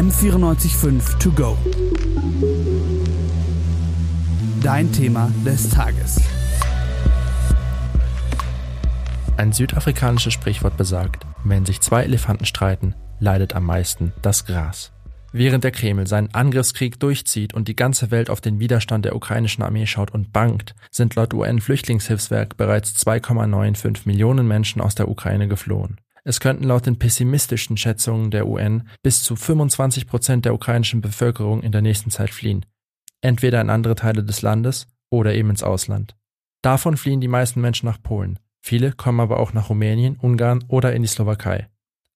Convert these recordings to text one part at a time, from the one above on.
M945 To Go. Dein Thema des Tages. Ein südafrikanisches Sprichwort besagt, wenn sich zwei Elefanten streiten, leidet am meisten das Gras. Während der Kreml seinen Angriffskrieg durchzieht und die ganze Welt auf den Widerstand der ukrainischen Armee schaut und bangt, sind laut UN-Flüchtlingshilfswerk bereits 2,95 Millionen Menschen aus der Ukraine geflohen. Es könnten laut den pessimistischen Schätzungen der UN bis zu 25 Prozent der ukrainischen Bevölkerung in der nächsten Zeit fliehen. Entweder in andere Teile des Landes oder eben ins Ausland. Davon fliehen die meisten Menschen nach Polen. Viele kommen aber auch nach Rumänien, Ungarn oder in die Slowakei.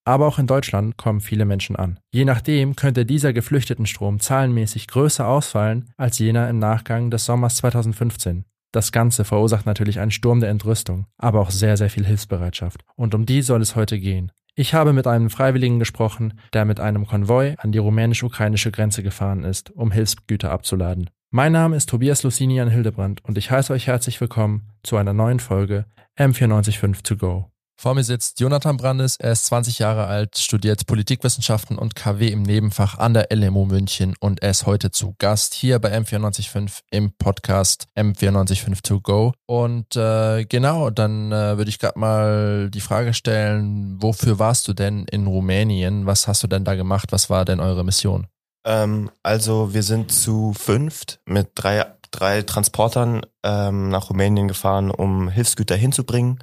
Aber auch in Deutschland kommen viele Menschen an. Je nachdem könnte dieser Geflüchtetenstrom zahlenmäßig größer ausfallen als jener im Nachgang des Sommers 2015. Das Ganze verursacht natürlich einen Sturm der Entrüstung, aber auch sehr, sehr viel Hilfsbereitschaft. Und um die soll es heute gehen. Ich habe mit einem Freiwilligen gesprochen, der mit einem Konvoi an die rumänisch-ukrainische Grenze gefahren ist, um Hilfsgüter abzuladen. Mein Name ist Tobias Lucinian Hildebrand und ich heiße euch herzlich willkommen zu einer neuen Folge M945 to go. Vor mir sitzt Jonathan Brandes, er ist 20 Jahre alt, studiert Politikwissenschaften und KW im Nebenfach an der LMU München und er ist heute zu Gast hier bei M945 im Podcast M945 to go. Und äh, genau, dann äh, würde ich gerade mal die Frage stellen, wofür warst du denn in Rumänien? Was hast du denn da gemacht? Was war denn eure Mission? Ähm, also wir sind zu fünft mit drei, drei Transportern ähm, nach Rumänien gefahren, um Hilfsgüter hinzubringen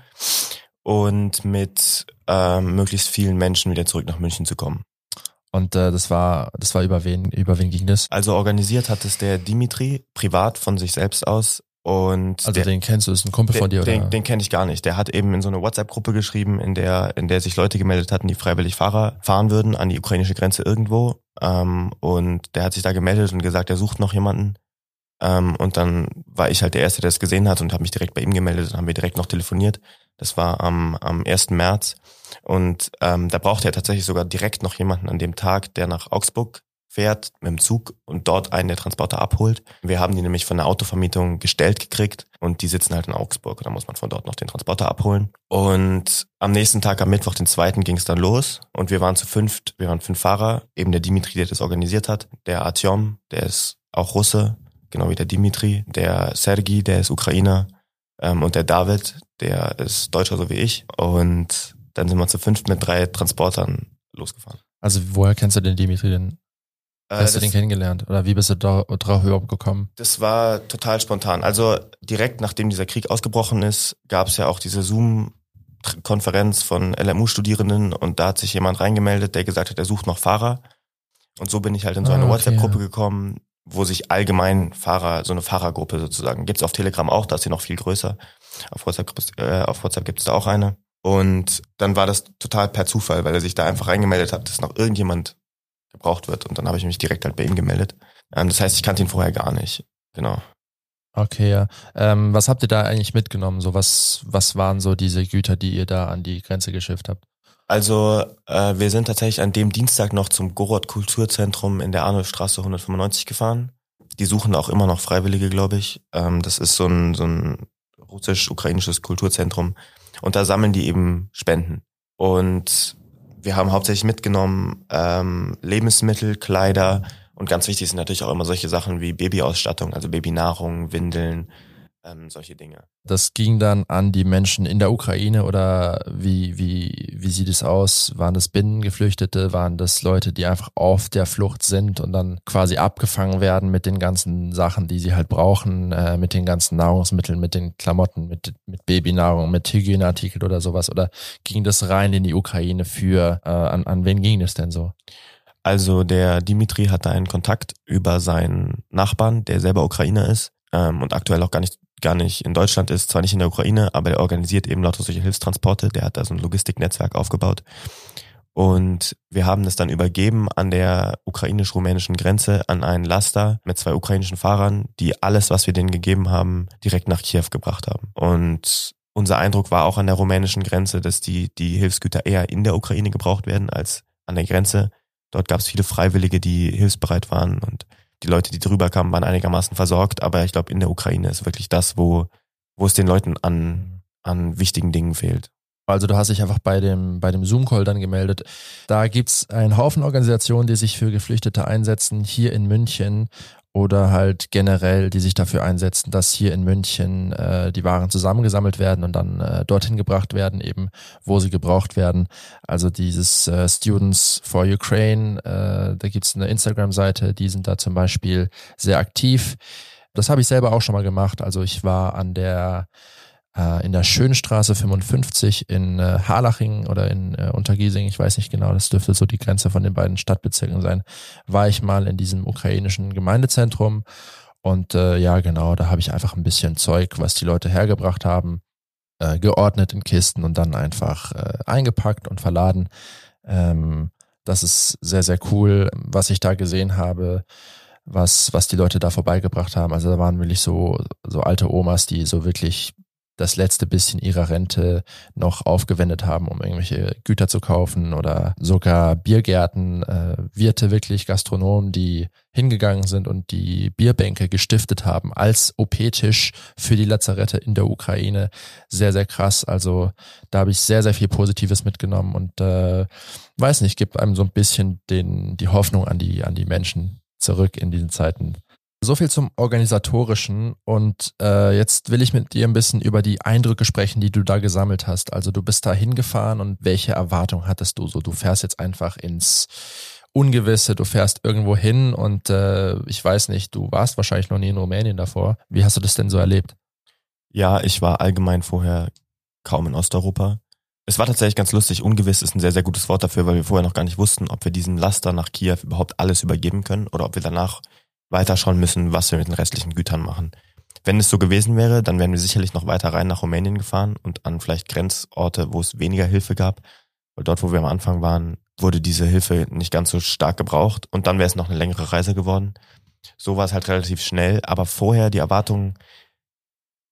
und mit ähm, möglichst vielen Menschen wieder zurück nach München zu kommen. Und äh, das war, das war über wen, über wen ging das? Also organisiert hat es der Dimitri privat von sich selbst aus. Und also der, den kennst du, ist ein Kumpel den, von dir, oder? Den, den kenne ich gar nicht. Der hat eben in so eine WhatsApp-Gruppe geschrieben, in der, in der sich Leute gemeldet hatten, die freiwillig Fahrer fahren würden an die ukrainische Grenze irgendwo. Ähm, und der hat sich da gemeldet und gesagt, er sucht noch jemanden. Ähm, und dann war ich halt der Erste, der es gesehen hat und habe mich direkt bei ihm gemeldet und haben wir direkt noch telefoniert. Das war am, am 1. März. Und ähm, da brauchte er tatsächlich sogar direkt noch jemanden an dem Tag, der nach Augsburg fährt mit dem Zug und dort einen der Transporter abholt. Wir haben die nämlich von der Autovermietung gestellt gekriegt und die sitzen halt in Augsburg. Da muss man von dort noch den Transporter abholen. Und am nächsten Tag, am Mittwoch, den zweiten, ging es dann los und wir waren zu fünft, wir waren fünf Fahrer, eben der Dimitri, der das organisiert hat, der Artyom, der ist auch Russe, genau wie der Dimitri, der Sergi, der ist Ukrainer ähm, und der David, der ist Deutscher so wie ich. Und dann sind wir zu fünft mit drei Transportern losgefahren. Also woher kennst du den Dimitri denn? Äh, Hast du den kennengelernt? Oder wie bist du da drauf überhaupt gekommen? Das war total spontan. Also direkt nachdem dieser Krieg ausgebrochen ist, gab es ja auch diese Zoom Konferenz von LMU-Studierenden und da hat sich jemand reingemeldet, der gesagt hat, er sucht noch Fahrer. Und so bin ich halt in so eine ah, okay, WhatsApp-Gruppe ja. gekommen, wo sich allgemein Fahrer, so eine Fahrergruppe sozusagen, gibt's auf Telegram auch, da ist sie noch viel größer. Auf WhatsApp, äh, auf WhatsApp gibt's da auch eine. Und dann war das total per Zufall, weil er sich da einfach reingemeldet hat, dass noch irgendjemand gebraucht wird. Und dann habe ich mich direkt halt bei ihm gemeldet. Ähm, das heißt, ich kannte ihn vorher gar nicht. Genau. Okay, ja. Ähm, was habt ihr da eigentlich mitgenommen? So was, was waren so diese Güter, die ihr da an die Grenze geschifft habt? Also äh, wir sind tatsächlich an dem Dienstag noch zum Gorod Kulturzentrum in der Arnoldstraße 195 gefahren. Die suchen auch immer noch Freiwillige, glaube ich. Ähm, das ist so ein, so ein russisch-ukrainisches Kulturzentrum. Und da sammeln die eben Spenden. Und wir haben hauptsächlich mitgenommen ähm, Lebensmittel, Kleider und ganz wichtig sind natürlich auch immer solche Sachen wie Babyausstattung, also Babynahrung, Windeln, ähm, solche Dinge. Das ging dann an die Menschen in der Ukraine oder wie, wie, wie sieht es aus? Waren das Binnengeflüchtete? Waren das Leute, die einfach auf der Flucht sind und dann quasi abgefangen werden mit den ganzen Sachen, die sie halt brauchen, äh, mit den ganzen Nahrungsmitteln, mit den Klamotten, mit, mit Babynahrung, mit Hygieneartikel oder sowas? Oder ging das rein in die Ukraine für, äh, an, an wen ging das denn so? Also der Dimitri hatte einen Kontakt über seinen Nachbarn, der selber Ukrainer ist ähm, und aktuell auch gar nicht gar nicht in Deutschland ist, zwar nicht in der Ukraine, aber der organisiert eben lauter solche Hilfstransporte. Der hat da so ein Logistiknetzwerk aufgebaut. Und wir haben das dann übergeben an der ukrainisch-rumänischen Grenze an einen Laster mit zwei ukrainischen Fahrern, die alles, was wir denen gegeben haben, direkt nach Kiew gebracht haben. Und unser Eindruck war auch an der rumänischen Grenze, dass die, die Hilfsgüter eher in der Ukraine gebraucht werden als an der Grenze. Dort gab es viele Freiwillige, die hilfsbereit waren und die Leute, die drüber kamen, waren einigermaßen versorgt, aber ich glaube, in der Ukraine ist wirklich das, wo, wo es den Leuten an, an wichtigen Dingen fehlt. Also du hast dich einfach bei dem, bei dem Zoom-Call dann gemeldet. Da gibt's einen Haufen Organisationen, die sich für Geflüchtete einsetzen, hier in München oder halt generell, die sich dafür einsetzen, dass hier in München äh, die Waren zusammengesammelt werden und dann äh, dorthin gebracht werden, eben wo sie gebraucht werden. Also dieses äh, Students for Ukraine, äh, da gibt's eine Instagram-Seite, die sind da zum Beispiel sehr aktiv. Das habe ich selber auch schon mal gemacht. Also ich war an der äh, in der Schönstraße 55 in äh, Harlaching oder in äh, Untergiesing, ich weiß nicht genau, das dürfte so die Grenze von den beiden Stadtbezirken sein, war ich mal in diesem ukrainischen Gemeindezentrum. Und äh, ja, genau, da habe ich einfach ein bisschen Zeug, was die Leute hergebracht haben, äh, geordnet in Kisten und dann einfach äh, eingepackt und verladen. Ähm, das ist sehr, sehr cool, was ich da gesehen habe was, was die Leute da vorbeigebracht haben. Also da waren wirklich so, so alte Omas, die so wirklich das letzte bisschen ihrer Rente noch aufgewendet haben, um irgendwelche Güter zu kaufen oder sogar Biergärten, äh, Wirte wirklich, Gastronomen, die hingegangen sind und die Bierbänke gestiftet haben als OP-Tisch für die Lazarette in der Ukraine. Sehr, sehr krass. Also da habe ich sehr, sehr viel Positives mitgenommen und äh, weiß nicht, gibt einem so ein bisschen den, die Hoffnung an die, an die Menschen zurück in diesen Zeiten. So viel zum Organisatorischen und äh, jetzt will ich mit dir ein bisschen über die Eindrücke sprechen, die du da gesammelt hast. Also du bist da hingefahren und welche Erwartung hattest du? So, du fährst jetzt einfach ins Ungewisse, du fährst irgendwo hin und äh, ich weiß nicht, du warst wahrscheinlich noch nie in Rumänien davor. Wie hast du das denn so erlebt? Ja, ich war allgemein vorher kaum in Osteuropa. Es war tatsächlich ganz lustig. Ungewiss ist ein sehr, sehr gutes Wort dafür, weil wir vorher noch gar nicht wussten, ob wir diesen Laster nach Kiew überhaupt alles übergeben können oder ob wir danach weiterschauen müssen, was wir mit den restlichen Gütern machen. Wenn es so gewesen wäre, dann wären wir sicherlich noch weiter rein nach Rumänien gefahren und an vielleicht Grenzorte, wo es weniger Hilfe gab. Weil dort, wo wir am Anfang waren, wurde diese Hilfe nicht ganz so stark gebraucht und dann wäre es noch eine längere Reise geworden. So war es halt relativ schnell, aber vorher die Erwartungen,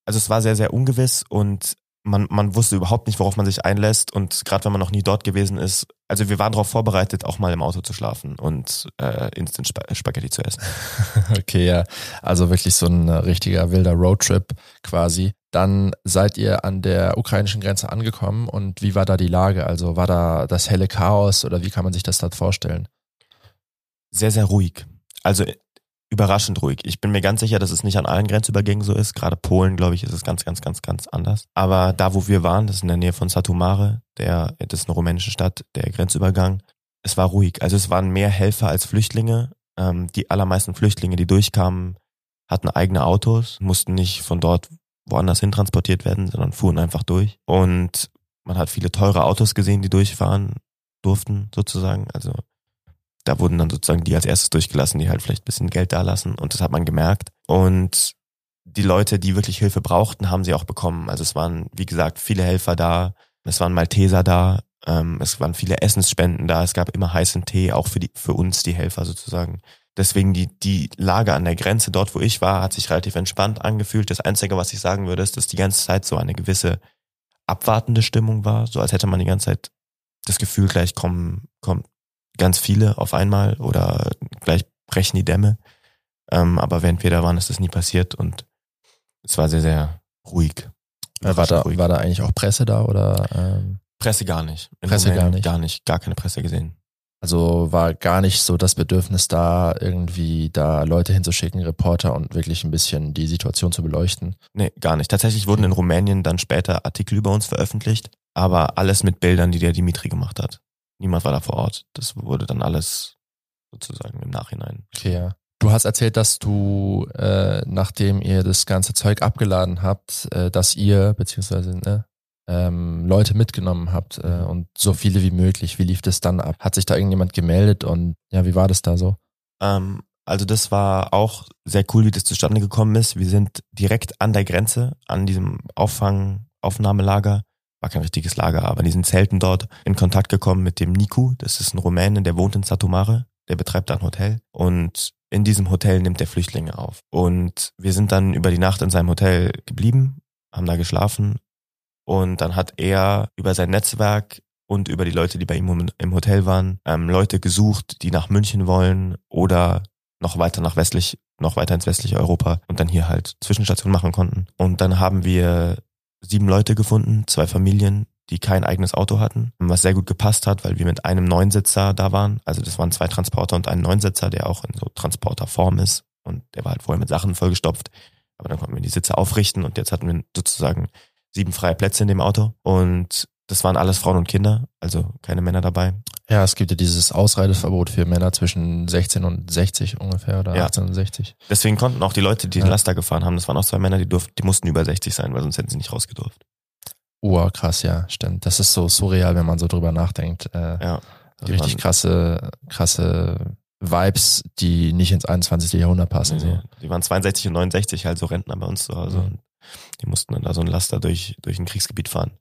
also es war sehr, sehr ungewiss und man, man wusste überhaupt nicht, worauf man sich einlässt. Und gerade wenn man noch nie dort gewesen ist, also wir waren darauf vorbereitet, auch mal im Auto zu schlafen und äh, Instant Sp Spaghetti zu essen. okay, ja. Also wirklich so ein richtiger wilder Roadtrip quasi. Dann seid ihr an der ukrainischen Grenze angekommen und wie war da die Lage? Also war da das helle Chaos oder wie kann man sich das dort vorstellen? Sehr, sehr ruhig. Also überraschend ruhig. Ich bin mir ganz sicher, dass es nicht an allen Grenzübergängen so ist. Gerade Polen, glaube ich, ist es ganz, ganz, ganz, ganz anders. Aber da, wo wir waren, das ist in der Nähe von Satumare, der, das ist eine rumänische Stadt, der Grenzübergang. Es war ruhig. Also es waren mehr Helfer als Flüchtlinge. Ähm, die allermeisten Flüchtlinge, die durchkamen, hatten eigene Autos, mussten nicht von dort woanders hin transportiert werden, sondern fuhren einfach durch. Und man hat viele teure Autos gesehen, die durchfahren durften, sozusagen. Also da wurden dann sozusagen die als erstes durchgelassen, die halt vielleicht ein bisschen Geld da lassen und das hat man gemerkt. Und die Leute, die wirklich Hilfe brauchten, haben sie auch bekommen. Also es waren, wie gesagt, viele Helfer da, es waren Malteser da, ähm, es waren viele Essensspenden da, es gab immer heißen Tee, auch für die, für uns, die Helfer sozusagen. Deswegen die, die Lage an der Grenze, dort wo ich war, hat sich relativ entspannt angefühlt. Das Einzige, was ich sagen würde, ist, dass die ganze Zeit so eine gewisse abwartende Stimmung war, so als hätte man die ganze Zeit das Gefühl, gleich kommen, kommt, ganz viele auf einmal oder gleich brechen die Dämme. Ähm, aber während wir da waren, ist das nie passiert und es war sehr, sehr ruhig. Äh, war, da, ruhig. war da eigentlich auch Presse da oder? Ähm Presse gar nicht. In Presse Rumänien gar nicht. Gar nicht, gar keine Presse gesehen. Also war gar nicht so das Bedürfnis da, irgendwie da Leute hinzuschicken, Reporter und wirklich ein bisschen die Situation zu beleuchten? Nee, gar nicht. Tatsächlich wurden in Rumänien dann später Artikel über uns veröffentlicht, aber alles mit Bildern, die der Dimitri gemacht hat. Niemand war da vor Ort. Das wurde dann alles sozusagen im Nachhinein. Okay, ja. Du hast erzählt, dass du, äh, nachdem ihr das ganze Zeug abgeladen habt, äh, dass ihr, beziehungsweise ne, ähm, Leute mitgenommen habt äh, und so viele wie möglich. Wie lief das dann ab? Hat sich da irgendjemand gemeldet und ja, wie war das da so? Ähm, also das war auch sehr cool, wie das zustande gekommen ist. Wir sind direkt an der Grenze, an diesem Auffang, Aufnahmelager war kein richtiges Lager, aber in diesen Zelten dort in Kontakt gekommen mit dem Niku. Das ist ein Rumäne, der wohnt in Satumare. Der betreibt ein Hotel. Und in diesem Hotel nimmt er Flüchtlinge auf. Und wir sind dann über die Nacht in seinem Hotel geblieben, haben da geschlafen. Und dann hat er über sein Netzwerk und über die Leute, die bei ihm im Hotel waren, ähm, Leute gesucht, die nach München wollen oder noch weiter nach westlich, noch weiter ins westliche Europa und dann hier halt Zwischenstation machen konnten. Und dann haben wir sieben Leute gefunden, zwei Familien, die kein eigenes Auto hatten, was sehr gut gepasst hat, weil wir mit einem Neunsitzer da waren. Also das waren zwei Transporter und ein Neunsitzer, der auch in so Transporterform ist und der war halt vorher mit Sachen vollgestopft. Aber dann konnten wir die Sitze aufrichten und jetzt hatten wir sozusagen sieben freie Plätze in dem Auto und das waren alles Frauen und Kinder, also keine Männer dabei. Ja, es gibt ja dieses Ausreiseverbot für Männer zwischen 16 und 60 ungefähr oder Ja. 18 und 60. Deswegen konnten auch die Leute, die den Ja. Laster gefahren haben, das waren auch zwei Männer, die durften, die mussten über 60 sein, weil sonst hätten sie nicht rausgedurft. Oh, krass, ja, stimmt. Das ist so surreal, wenn man so drüber nachdenkt. Äh, Ja. die richtig krasse, krasse Vibes, die nicht ins 21. Jahrhundert passen. So. Nee, Die waren 62 und 69, halt so Rentner bei uns zu Hause. Mhm. Die mussten dann da so ein Laster durch, durch ein Kriegsgebiet fahren.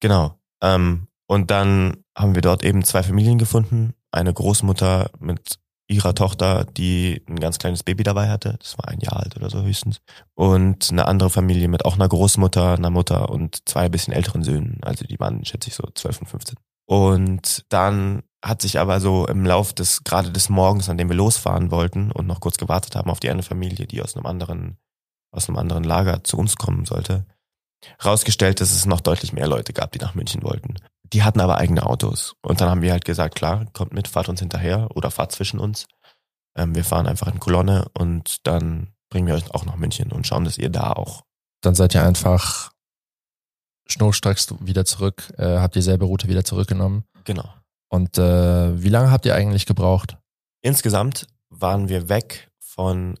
Genau. Ähm, und dann haben wir dort eben zwei Familien gefunden. Eine Großmutter mit ihrer Tochter, die ein ganz kleines Baby dabei hatte. Das war ein Jahr alt oder so höchstens. Und eine andere Familie mit auch einer Großmutter, einer Mutter und zwei bisschen älteren Söhnen. Also die waren, schätze ich, so 12 und 15. Und dann hat sich aber so im Lauf des, gerade des Morgens, an dem wir losfahren wollten und noch kurz gewartet haben auf die eine Familie, die aus einem anderen, aus einem anderen Lager zu uns kommen sollte, rausgestellt, dass es noch deutlich mehr Leute gab, die nach München wollten. Die hatten aber eigene Autos. Und dann haben wir halt gesagt, klar, kommt mit, fahrt uns hinterher oder fahrt zwischen uns. Ähm, wir fahren einfach in Kolonne und dann bringen wir euch auch nach München und schauen, dass ihr da auch. Dann seid ihr einfach schnurstracks wieder zurück, äh, habt dieselbe Route wieder zurückgenommen. Genau. Und äh, wie lange habt ihr eigentlich gebraucht? Insgesamt waren wir weg von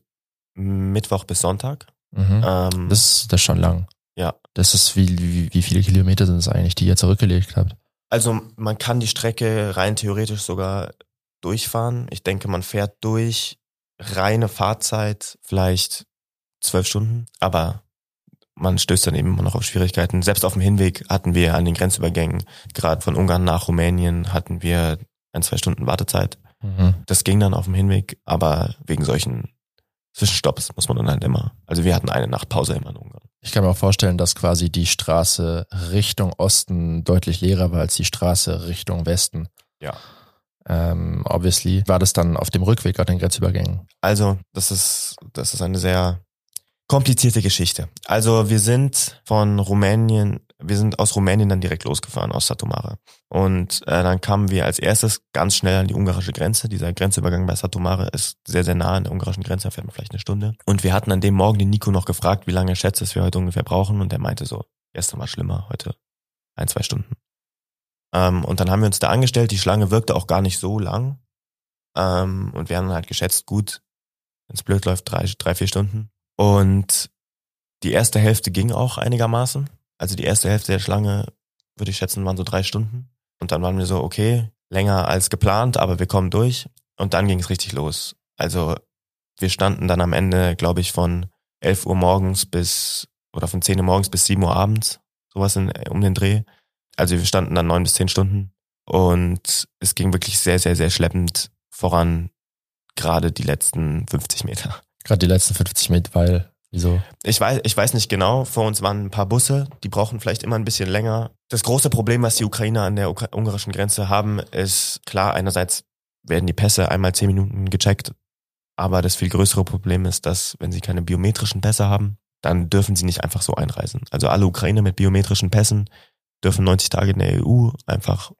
Mittwoch bis Sonntag. Mhm. Ähm, Das, das ist schon lang. Ja. Das ist wie, wie, wie viele Kilometer sind es eigentlich, die ihr zurückgelegt habt? Also man kann die Strecke rein theoretisch sogar durchfahren. Ich denke, man fährt durch reine Fahrzeit vielleicht zwölf Stunden, aber man stößt dann eben immer noch auf Schwierigkeiten. Selbst auf dem Hinweg hatten wir an den Grenzübergängen, gerade von Ungarn nach Rumänien, hatten wir ein, zwei Stunden Wartezeit. Mhm. Das ging dann auf dem Hinweg, aber wegen solchen Zwischenstopps muss man dann halt immer. Also wir hatten eine Nachtpause immer in Ungarn. Ich kann mir auch vorstellen, dass quasi die Straße Richtung Osten deutlich leerer war als die Straße Richtung Westen. Ja. Ähm, obviously war das dann auf dem Rückweg an den Grenzübergängen. Also, das ist, das ist eine sehr komplizierte Geschichte. Also, wir sind von Rumänien, wir sind aus Rumänien dann direkt losgefahren, aus Satomare. Und äh, dann kamen wir als erstes ganz schnell an die ungarische Grenze. Dieser Grenzübergang bei Satomare ist sehr, sehr nah an der ungarischen Grenze, da fährt man vielleicht eine Stunde. Und wir hatten an dem Morgen den Nico noch gefragt, wie lange er schätzt, dass wir heute ungefähr brauchen. Und der meinte so, gestern war schlimmer, heute ein, zwei Stunden. Ähm, und dann haben wir uns da angestellt. Die Schlange wirkte auch gar nicht so lang. Ähm, und wir haben halt geschätzt, gut, wenn es blöd läuft, drei, drei, vier Stunden. Und die erste Hälfte ging auch einigermaßen. Also die erste Hälfte der Schlange, würde ich schätzen, waren so drei Stunden. Und dann waren wir so, okay, länger als geplant, aber wir kommen durch. Und dann ging es richtig los. Also wir standen dann am Ende, glaube ich, von 11 Uhr morgens bis, oder von 10 Uhr morgens bis 7 Uhr abends, sowas in, um den Dreh. Also wir standen dann neun bis zehn Stunden. Und es ging wirklich sehr, sehr, sehr schleppend voran, gerade die letzten 50 Meter. Gerade die letzten 50 Meter, weil, wieso? Ich weiß, ich weiß nicht genau. Vor uns waren ein paar Busse, die brauchen vielleicht immer ein bisschen länger. Das große Problem, was die Ukrainer an der Ukra ungarischen Grenze haben, ist klar, einerseits werden die Pässe einmal zehn Minuten gecheckt, aber das viel größere Problem ist, dass wenn sie keine biometrischen Pässe haben, dann dürfen sie nicht einfach so einreisen. Also alle Ukrainer mit biometrischen Pässen dürfen 90 Tage in der EU einfach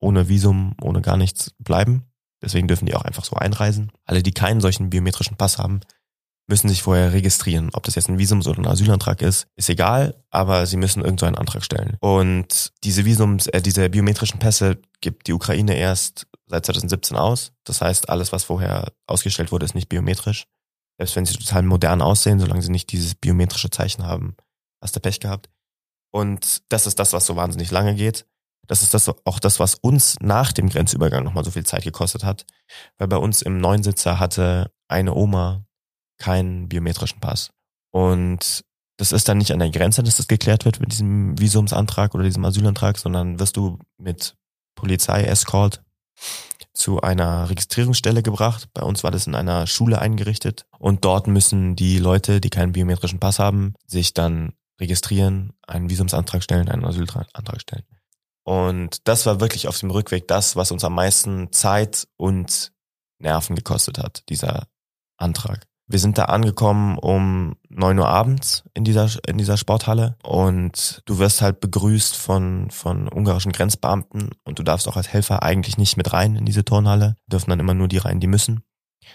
ohne Visum, ohne gar nichts bleiben. Deswegen dürfen die auch einfach so einreisen. Alle, die keinen solchen biometrischen Pass haben, müssen sich vorher registrieren. Ob das jetzt ein Visums- oder ein Asylantrag ist, ist egal, aber sie müssen irgend so einen Antrag stellen. Und diese Visums, äh, diese biometrischen Pässe gibt die Ukraine erst seit 2017 aus. Das heißt, alles, was vorher ausgestellt wurde, ist nicht biometrisch. Selbst wenn sie total modern aussehen, solange sie nicht dieses biometrische Zeichen haben, hast du Pech gehabt. Und das ist das, was so wahnsinnig lange geht. Das ist das, auch das, was uns nach dem Grenzübergang nochmal so viel Zeit gekostet hat. Weil bei uns im Neunsitzer hatte eine Oma keinen biometrischen Pass. Und das ist dann nicht an der Grenze, dass das geklärt wird mit diesem Visumsantrag oder diesem Asylantrag, sondern wirst du mit Polizei-Escort zu einer Registrierungsstelle gebracht. Bei uns war das in einer Schule eingerichtet. Und dort müssen die Leute, die keinen biometrischen Pass haben, sich dann registrieren, einen Visumsantrag stellen, einen Asylantrag stellen. Und das war wirklich auf dem Rückweg das, was uns am meisten Zeit und Nerven gekostet hat, dieser Antrag. Wir sind da angekommen um neun Uhr abends in dieser, in dieser Sporthalle und du wirst halt begrüßt von, von ungarischen Grenzbeamten und du darfst auch als Helfer eigentlich nicht mit rein in diese Turnhalle. Dürfen dann immer nur die rein, die müssen.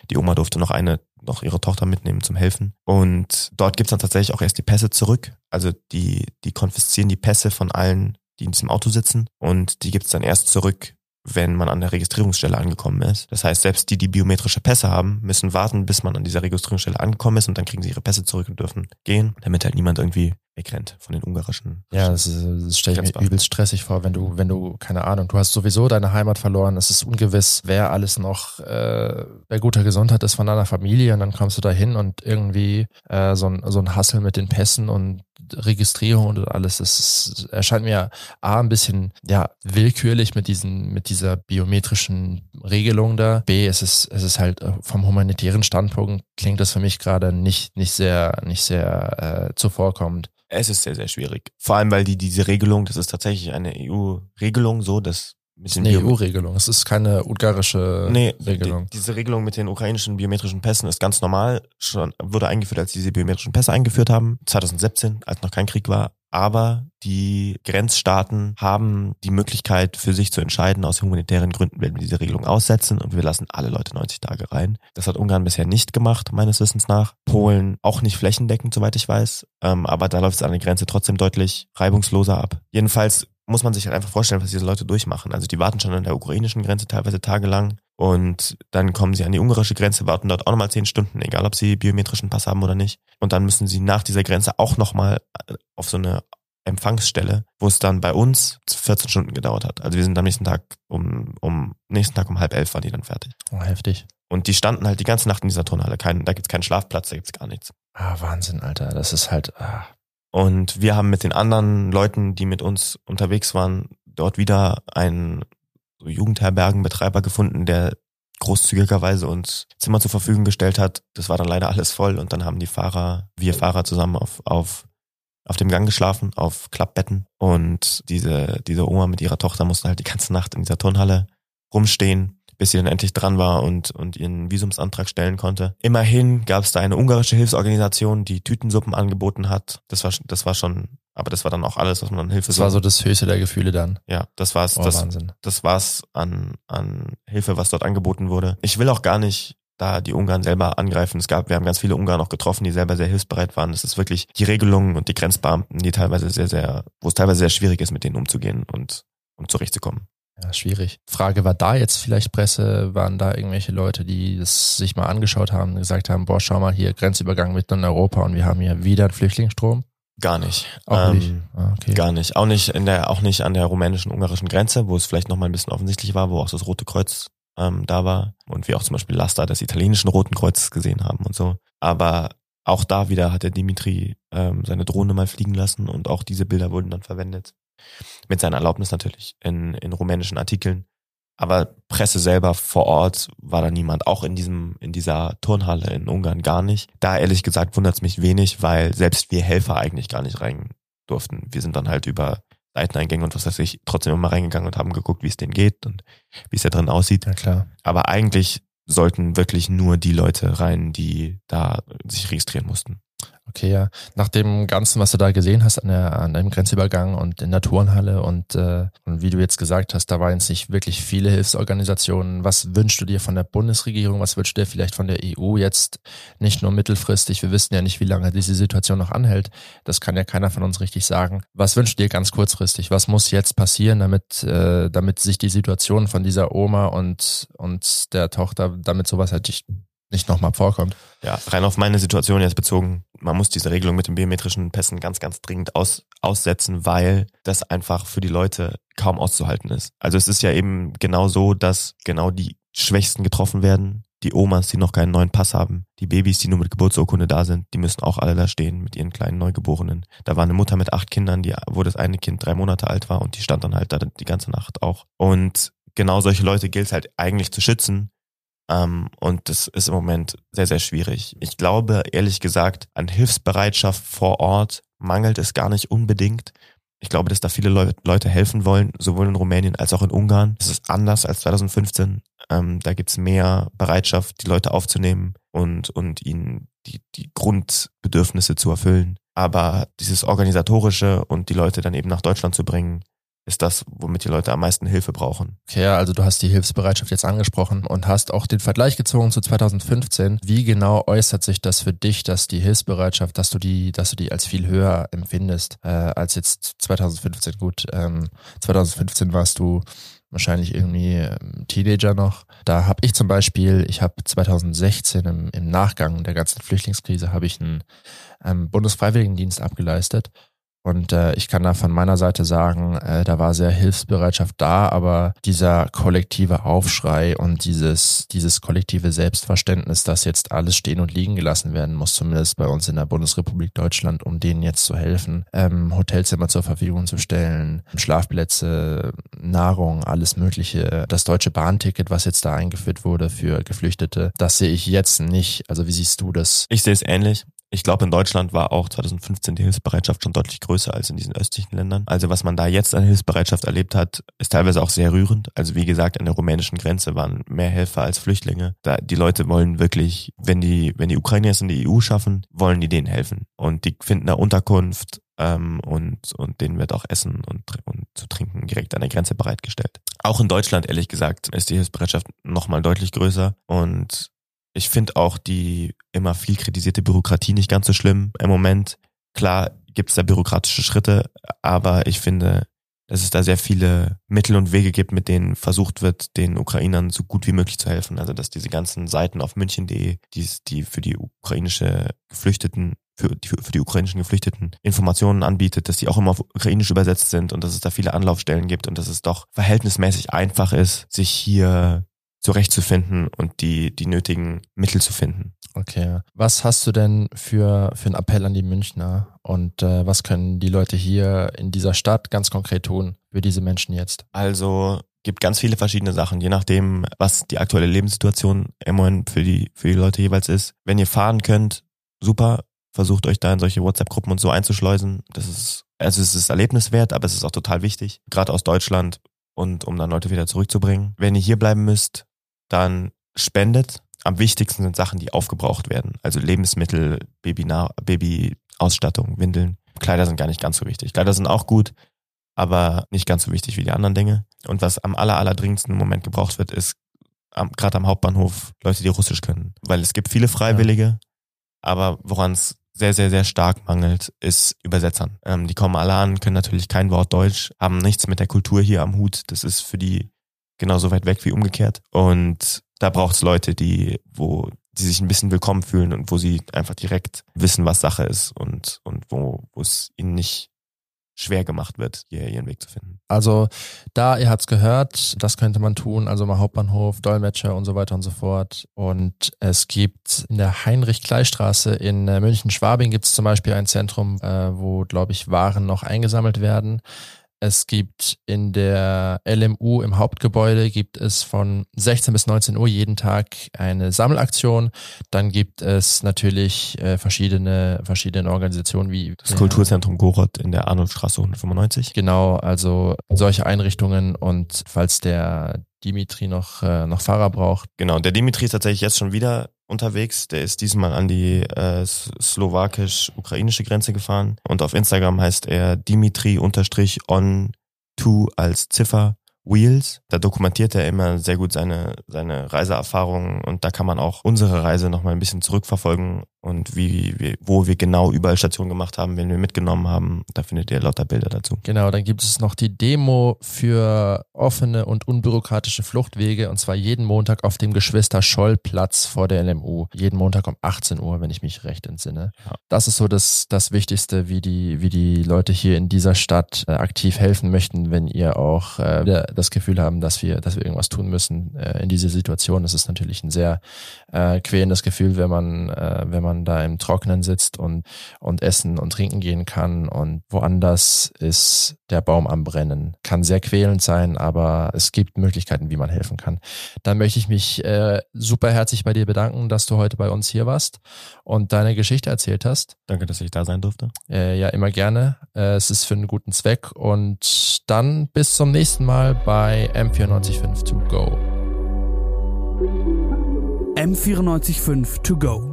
Die Oma durfte noch eine, noch ihre Tochter mitnehmen zum Helfen. Und dort gibt's dann tatsächlich auch erst die Pässe zurück. Also die, die konfiszieren die Pässe von allen, die in diesem Auto sitzen und die gibt's dann erst zurück, wenn man an der Registrierungsstelle angekommen ist. Das heißt, selbst die, die biometrische Pässe haben, müssen warten, bis man an dieser Registrierungsstelle angekommen ist und dann kriegen sie ihre Pässe zurück und dürfen gehen, damit halt niemand irgendwie wegrennt von den ungarischen. Ja, das, ist, das stelle ich mir übelst stressig vor, wenn du, wenn du, keine Ahnung, du hast sowieso deine Heimat verloren, es ist ungewiss, wer alles noch äh, bei guter Gesundheit ist von deiner Familie und dann kommst du da hin und irgendwie äh, so ein, so ein Hassel mit den Pässen und Registrierung und alles, das erscheint mir A, ein bisschen, ja, willkürlich mit diesen, mit dieser biometrischen Regelung da. B, es ist, es ist halt äh, vom humanitären Standpunkt klingt das für mich gerade nicht, nicht sehr, nicht sehr äh, zuvorkommend. Es ist sehr, sehr schwierig. Vor allem, weil die diese Regelung, das ist tatsächlich eine EU-Regelung so, dass mit den eine EU-Regelung. Es ist keine ungarische nee, Regelung. Die, diese Regelung mit den ukrainischen biometrischen Pässen ist ganz normal. Schon wurde eingeführt, als sie diese biometrischen Pässe eingeführt haben, 2017, als noch kein Krieg war aber die Grenzstaaten haben die Möglichkeit für sich zu entscheiden, aus humanitären Gründen werden wir diese Regelung aussetzen und wir lassen alle Leute 90 Tage rein. Das hat Ungarn bisher nicht gemacht, meines Wissens nach. Polen auch nicht flächendeckend, soweit ich weiß. Ähm, aber da läuft es an der Grenze trotzdem deutlich reibungsloser ab. Jedenfalls muss man sich halt einfach vorstellen, was diese Leute durchmachen. Also die warten schon an der ukrainischen Grenze teilweise tagelang und dann kommen sie an die ungarische Grenze, warten dort auch nochmal zehn Stunden, egal ob sie biometrischen Pass haben oder nicht. Und dann müssen sie nach dieser Grenze auch nochmal äh, auf so eine Empfangsstelle, wo es dann bei uns 14 Stunden gedauert hat. Also wir sind am nächsten Tag um, um nächsten Tag um halb elf waren die dann fertig. Oh, heftig. Und die standen halt die ganze Nacht in dieser Turnhalle. Kein, da gibt's keinen Schlafplatz, da gibt's gar nichts. Ah, Wahnsinn, Alter. Das ist halt. Ah. Und wir haben mit den anderen Leuten, die mit uns unterwegs waren, dort wieder einen so Jugendherbergenbetreiber gefunden, der großzügigerweise uns Zimmer zur Verfügung gestellt hat. Das war dann leider alles voll und dann haben die Fahrer, wir Fahrer zusammen auf, auf, auf dem Gang geschlafen, auf Klappbetten und diese, diese Oma mit ihrer Tochter musste halt die ganze Nacht in dieser Turnhalle rumstehen bis sie dann endlich dran war und, und ihren Visumsantrag stellen konnte. Immerhin gab es da eine ungarische Hilfsorganisation, die Tütensuppen angeboten hat. Das war, das war schon, aber das war dann auch alles, was man an Hilfe Das war so das höchste der Gefühle dann. Ja, das war's. Oh, das, Wahnsinn. das war's an, an Hilfe, was dort angeboten wurde. Ich will auch gar nicht da die Ungarn selber angreifen. Es gab, wir haben ganz viele Ungarn auch getroffen, die selber sehr hilfsbereit waren. Es ist wirklich die Regelungen und die Grenzbeamten, die teilweise sehr, sehr, wo es teilweise sehr schwierig ist, mit denen umzugehen und um zurechtzukommen. Ja, schwierig. Frage, war da jetzt vielleicht Presse, waren da irgendwelche Leute, die das sich mal angeschaut haben und gesagt haben, boah, schau mal hier, Grenzübergang mitten in Europa und wir haben hier wieder einen Flüchtlingsstrom? Gar nicht. Auch ähm, nicht. Ah, okay. Gar nicht. Auch nicht in der, auch nicht an der rumänischen, ungarischen Grenze, wo es vielleicht noch mal ein bisschen offensichtlich war, wo auch das Rote Kreuz ähm, da war und wir auch zum Beispiel Laster des italienischen Roten Kreuzes gesehen haben und so. Aber auch da wieder hat der Dimitri ähm, seine Drohne mal fliegen lassen und auch diese Bilder wurden dann verwendet. Mit seiner Erlaubnis natürlich in, in rumänischen Artikeln. Aber Presse selber vor Ort war da niemand, auch in diesem, in dieser Turnhalle in Ungarn gar nicht. Da ehrlich gesagt wundert es mich wenig, weil selbst wir Helfer eigentlich gar nicht rein durften. Wir sind dann halt über Seiteneingänge und was weiß ich, trotzdem immer reingegangen und haben geguckt, wie es denen geht und wie es da drin aussieht. Ja, klar. Aber eigentlich sollten wirklich nur die Leute rein, die da sich registrieren mussten. Okay, ja. Nach dem Ganzen, was du da gesehen hast an, der, an einem Grenzübergang und in der Turnhalle und, äh, und wie du jetzt gesagt hast, da waren jetzt nicht wirklich viele Hilfsorganisationen. Was wünschst du dir von der Bundesregierung? Was wünschst du dir vielleicht von der EU jetzt nicht nur mittelfristig? Wir wissen ja nicht, wie lange diese Situation noch anhält. Das kann ja keiner von uns richtig sagen. Was wünschst du dir ganz kurzfristig? Was muss jetzt passieren, damit, äh, damit sich die Situation von dieser Oma und, und der Tochter, damit sowas halt nicht nochmal vorkommt. Ja, rein auf meine Situation jetzt bezogen, man muss diese Regelung mit den biometrischen Pässen ganz, ganz dringend aus, aussetzen, weil das einfach für die Leute kaum auszuhalten ist. Also es ist ja eben genau so, dass genau die Schwächsten getroffen werden, die Omas, die noch keinen neuen Pass haben, die Babys, die nur mit Geburtsurkunde da sind, die müssen auch alle da stehen mit ihren kleinen Neugeborenen. Da war eine Mutter mit acht Kindern, die, wo das eine Kind drei Monate alt war und die stand dann halt da die ganze Nacht auch. Und genau solche Leute gilt es halt eigentlich zu schützen, ähm, und das ist im Moment sehr, sehr schwierig. Ich glaube, ehrlich gesagt, an Hilfsbereitschaft vor Ort mangelt es gar nicht unbedingt. Ich glaube, dass da viele Leu Leute helfen wollen, sowohl in Rumänien als auch in Ungarn. Das ist anders als 2015. Ähm, da gibt's mehr Bereitschaft, die Leute aufzunehmen, und, und ihnen die, die Grundbedürfnisse zu erfüllen. Aber dieses Organisatorische und die Leute dann eben nach Deutschland zu bringen, ist das, womit die Leute am meisten Hilfe brauchen. Okay, also du hast die Hilfsbereitschaft jetzt angesprochen und hast auch den Vergleich gezogen zu 2015. Wie genau äußert sich das für dich, dass die Hilfsbereitschaft, dass du die, dass du die als viel höher empfindest äh, als jetzt 2015? Gut, ähm, 2015 warst du wahrscheinlich irgendwie ähm, Teenager noch. Da habe ich zum Beispiel, ich habe 2016 im, im Nachgang der ganzen Flüchtlingskrise habe ich einen ähm, Bundesfreiwilligendienst abgeleistet und äh, ich kann da von meiner Seite sagen, äh, da war sehr Hilfsbereitschaft da, aber dieser kollektive Aufschrei und dieses, dieses kollektive Selbstverständnis, dass jetzt alles stehen und liegen gelassen werden muss, zumindest bei uns in der Bundesrepublik Deutschland, um denen jetzt zu helfen, ähm, Hotelzimmer zur Verfügung zu stellen, Schlafplätze, Nahrung, alles Mögliche, das deutsche Bahnticket, was jetzt da eingeführt wurde für Geflüchtete, das sehe ich jetzt nicht. Also wie siehst du das? Ich sehe es ähnlich. Ich glaube, in Deutschland war auch 2015 die Hilfsbereitschaft schon deutlich größer als in diesen östlichen Ländern. Also was man da jetzt an Hilfsbereitschaft erlebt hat, ist teilweise auch sehr rührend. Also wie gesagt, an der rumänischen Grenze waren mehr Helfer als Flüchtlinge. Da, die Leute wollen wirklich, wenn die, wenn die Ukrainer es in die EU schaffen, wollen die denen helfen. Und die finden da Unterkunft, ähm, und, und denen wird auch Essen und, und zu trinken direkt an der Grenze bereitgestellt. Auch in Deutschland, ehrlich gesagt, ist die Hilfsbereitschaft nochmal deutlich größer und ich finde auch die immer viel kritisierte Bürokratie nicht ganz so schlimm im Moment. Klar gibt es da bürokratische Schritte, aber ich finde, dass es da sehr viele Mittel und Wege gibt, mit denen versucht wird, den Ukrainern so gut wie möglich zu helfen. Also dass diese ganzen Seiten auf münchen.de, die, die für die ukrainische Geflüchteten für die, für die ukrainischen Geflüchteten Informationen anbietet, dass die auch immer auf ukrainisch übersetzt sind und dass es da viele Anlaufstellen gibt und dass es doch verhältnismäßig einfach ist, sich hier zurechtzufinden und die, die nötigen Mittel zu finden. Okay. Was hast du denn für, für einen Appell an die Münchner und äh, was können die Leute hier in dieser Stadt ganz konkret tun für diese Menschen jetzt? Also gibt ganz viele verschiedene Sachen, je nachdem, was die aktuelle Lebenssituation im Moment für die, für die Leute jeweils ist. Wenn ihr fahren könnt, super, versucht euch da in solche WhatsApp-Gruppen und so einzuschleusen. Das ist, also es ist erlebniswert, aber es ist auch total wichtig, gerade aus Deutschland und um dann Leute wieder zurückzubringen. Wenn ihr hier bleiben müsst, dann spendet. Am wichtigsten sind Sachen, die aufgebraucht werden. Also Lebensmittel, Baby-Ausstattung, Windeln. Kleider sind gar nicht ganz so wichtig. Kleider sind auch gut, aber nicht ganz so wichtig wie die anderen Dinge. Und was am aller, allerdringendsten im Moment gebraucht wird, ist gerade am Hauptbahnhof Leute, die Russisch können. Weil es gibt viele Freiwillige, ja. aber woran es sehr, sehr, sehr stark mangelt, ist Übersetzern. Ähm, die kommen alle an, können natürlich kein Wort Deutsch, haben nichts mit der Kultur hier am Hut. Das ist für die genauso weit weg wie umgekehrt. Und da braucht es Leute, die, wo die sich ein bisschen willkommen fühlen und wo sie einfach direkt wissen, was Sache ist und, und wo, es ihnen nicht schwer gemacht wird, hier ihren Weg zu finden. Also da, ihr habt's gehört, das könnte man tun, also mal Hauptbahnhof, Dolmetscher und so weiter und so fort. Und es gibt in der Heinrich-Klei-Straße in äh, München-Schwabing gibt es zum Beispiel ein Zentrum, äh, wo, glaube ich, Waren noch eingesammelt werden. Es gibt in der LMU im Hauptgebäude gibt es von 16 bis 19 Uhr jeden Tag eine Sammelaktion. Dann gibt es natürlich äh, verschiedene verschiedene Organisationen wie das Kulturzentrum Goroth in der Arnoldstraße 195. Genau, also solche Einrichtungen und falls der Dimitri noch äh, noch Fahrer braucht. Genau, der Dimitri ist tatsächlich jetzt schon wieder unterwegs. Der ist diesmal an die äh, slowakisch-ukrainische Grenze gefahren. Und auf Instagram heißt er Dimitri-on2 als Ziffer Wheels. Da dokumentiert er immer sehr gut seine, seine Reiseerfahrungen und da kann man auch unsere Reise nochmal ein bisschen zurückverfolgen und wie, wie, wo wir genau überall Stationen gemacht haben, wenn wir mitgenommen haben. Da findet ihr lauter Bilder dazu. Genau, dann gibt es noch die Demo für offene und unbürokratische Fluchtwege und zwar jeden Montag auf dem Geschwister-Scholl-Platz vor der LMU. Jeden Montag um 18 Uhr, wenn ich mich recht entsinne. Ja. Das ist so das, das Wichtigste, wie die, wie die Leute hier in dieser Stadt äh, aktiv helfen möchten, wenn ihr auch äh, das Gefühl haben, dass wir, dass wir irgendwas tun müssen äh, in dieser Situation. Das ist natürlich ein sehr äh, quälendes Gefühl, wenn man, äh, wenn man da im Trockenen sitzt und, und essen und trinken gehen kann und woanders ist der Baum am Brennen. Kann sehr quälend sein, aber es gibt Möglichkeiten, wie man helfen kann. Dann möchte ich mich äh, super herzlich bei dir bedanken, dass du heute bei uns hier warst und deine Geschichte erzählt hast. Danke, dass ich da sein durfte. Äh, ja, immer gerne. Äh, es ist für einen guten Zweck und dann bis zum nächsten Mal bei M945 to go. M945 To Go.